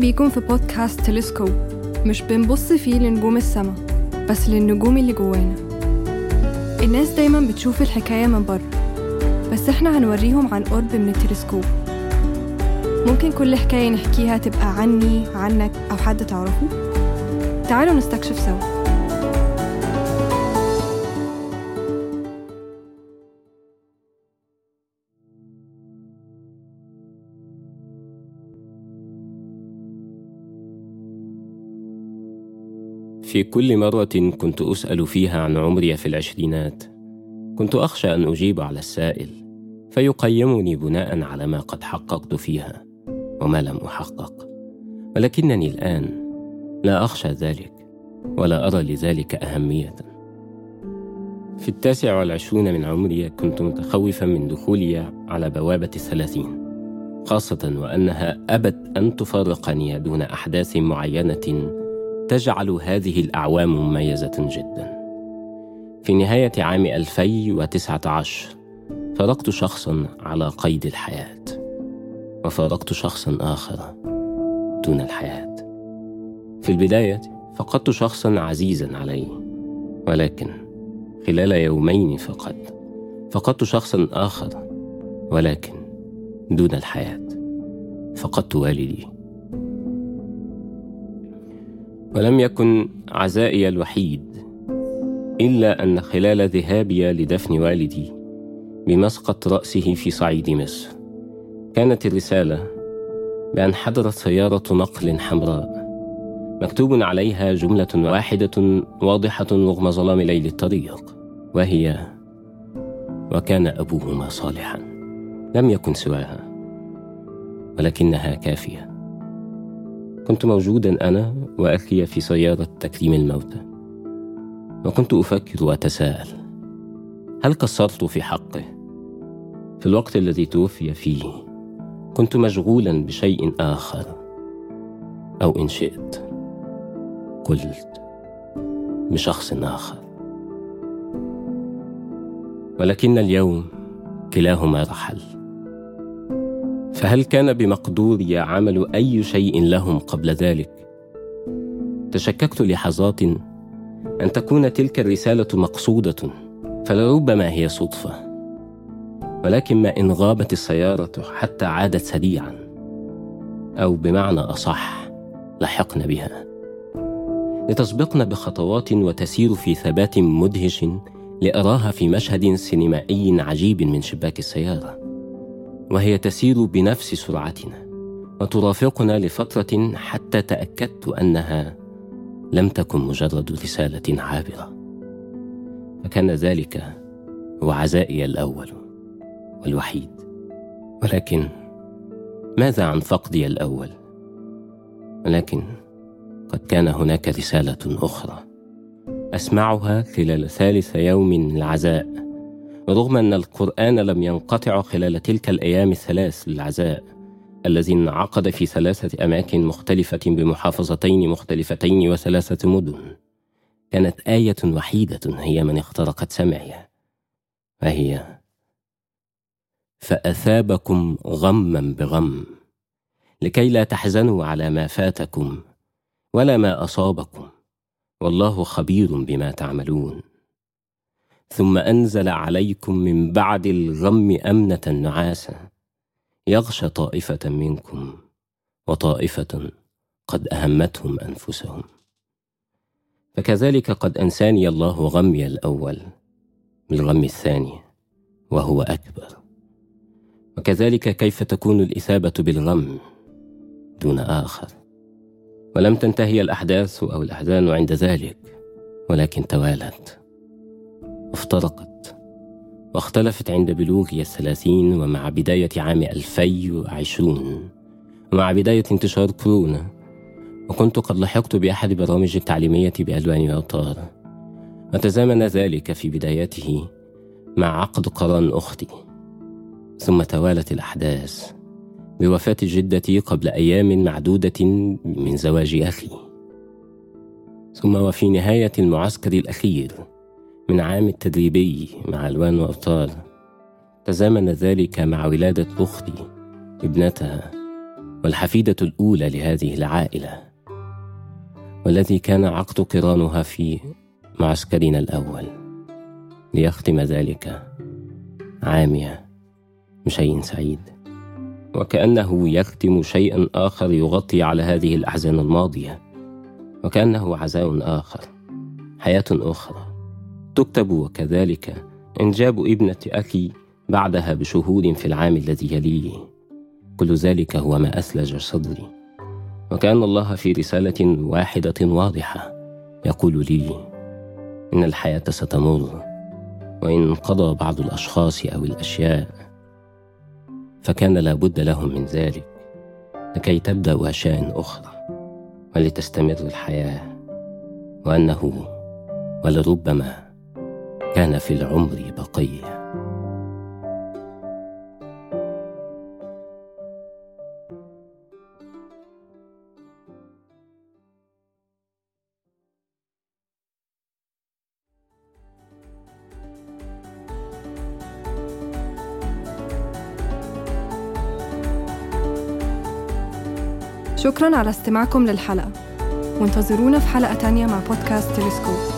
بيكم في بودكاست تلسكوب. مش بنبص فيه لنجوم السما بس للنجوم اللي جوانا. الناس دايما بتشوف الحكاية من بره بس إحنا هنوريهم عن قرب من التلسكوب. ممكن كل حكاية نحكيها تبقى عني عنك أو حد تعرفه؟ تعالوا نستكشف سوا. في كل مرة كنت أسأل فيها عن عمري في العشرينات. كنت أخشى أن أجيب على السائل فيقيمني بناء على ما قد حققت فيها وما لم أحقق. ولكنني الآن لا أخشى ذلك ولا أرى لذلك أهمية. في التاسع والعشرون من عمري كنت متخوفا من دخولي على بوابة الثلاثين خاصة وأنها أبت أن تفارقني دون أحداث معينة تجعل هذه الأعوام مميزة جدا. في نهاية عام 2019 فارقت شخصا على قيد الحياة وفارقت شخصا آخر دون الحياة. في البداية فقدت شخصا عزيزا علي ولكن خلال يومين فقط فقدت شخصا آخر ولكن دون الحياة. فقدت والدي. ولم يكن عزائي الوحيد إلا أن خلال ذهابي لدفن والدي بمسقط رأسه في صعيد مصر كانت الرسالة بأن حضرت سيارة نقل حمراء مكتوب عليها جملة واحدة واضحة رغم ظلام ليل الطريق وهي وكان أبوهما صالحا لم يكن سواها ولكنها كافية. كنت موجودا أنا وأخي في سيارة تكريم الموتى. وكنت أفكر وأتساءل هل قصرت في حقه؟ في الوقت الذي توفي فيه كنت مشغولا بشيء آخر أو إن شئت قلت بشخص آخر. ولكن اليوم كلاهما رحل. فهل كان بمقدوري عمل أي شيء لهم قبل ذلك؟ تشككت لحظات أن تكون تلك الرسالة مقصودة فلربما هي صدفة. ولكن ما إن غابت السيارة حتى عادت سريعا أو بمعنى أصح لحقنا بها. لتسبقنا بخطوات وتسير في ثبات مدهش لأراها في مشهد سينمائي عجيب من شباك السيارة. وهي تسير بنفس سرعتنا وترافقنا لفترة حتى تأكدت أنها لم تكن مجرد رسالة عابرة. فكان ذلك هو عزائي الأول والوحيد. ولكن ماذا عن فقدي الأول؟ ولكن قد كان هناك رسالة أخرى أسمعها خلال ثالث يوم من العزاء. رغم أن القرآن لم ينقطع خلال تلك الأيام الثلاث للعزاء الذي انعقد في ثلاثة أماكن مختلفة بمحافظتين مختلفتين وثلاثة مدن. كانت آية وحيدة هي من اخترقت سمعي. وهي فأثابكم غما بغم لكي لا تحزنوا على ما فاتكم ولا ما أصابكم والله خبير بما تعملون. ثم أنزل عليكم من بعد الغم أمنة نعاسا يغشى طائفة منكم وطائفة قد أهمتهم أنفسهم. فكذلك قد أنساني الله غمي الأول بالغم الثاني وهو أكبر. وكذلك كيف تكون الإثابة بالغم دون آخر؟ ولم تنتهي الأحداث أو الأحزان عند ذلك ولكن توالت. افترقت واختلفت عند بلوغي الثلاثين ومع بداية عام ألفي وعشرون ومع بداية انتشار كورونا. وكنت قد لحقت بأحد برامج التعليمية بألوان وأوتار. وتزامن ذلك في بدايته مع عقد قران أختي. ثم توالت الأحداث بوفاة جدتي قبل أيام معدودة من زواج أخي. ثم وفي نهاية المعسكر الأخير من عام التدريبي مع ألوان وأبطال. تزامن ذلك مع ولادة أختي ابنتها والحفيدة الأولى لهذه العائلة والتي كان عقد قرانها في معسكرنا الأول ليختم ذلك عامية بشيء سعيد. وكأنه يختم شيئا آخر يغطي على هذه الأحزان الماضية وكأنه عزاء آخر حياة أخرى. تكتب وكذلك إنجاب ابنة أخي بعدها بشهور في العام الذي يليه. كل ذلك هو ما أثلج صدري. وكأن الله في رسالة واحدة واضحة يقول لي إن الحياة ستمر وإن قضى بعض الأشخاص أو الأشياء فكان لابد لهم من ذلك لكي تبدأ أشياء أخرى ولتستمر الحياة وأنه ولربما كان في العمر بقية. شكرا على استماعكم للحلقة. وانتظرونا في حلقة تانية مع بودكاست تلسكوب.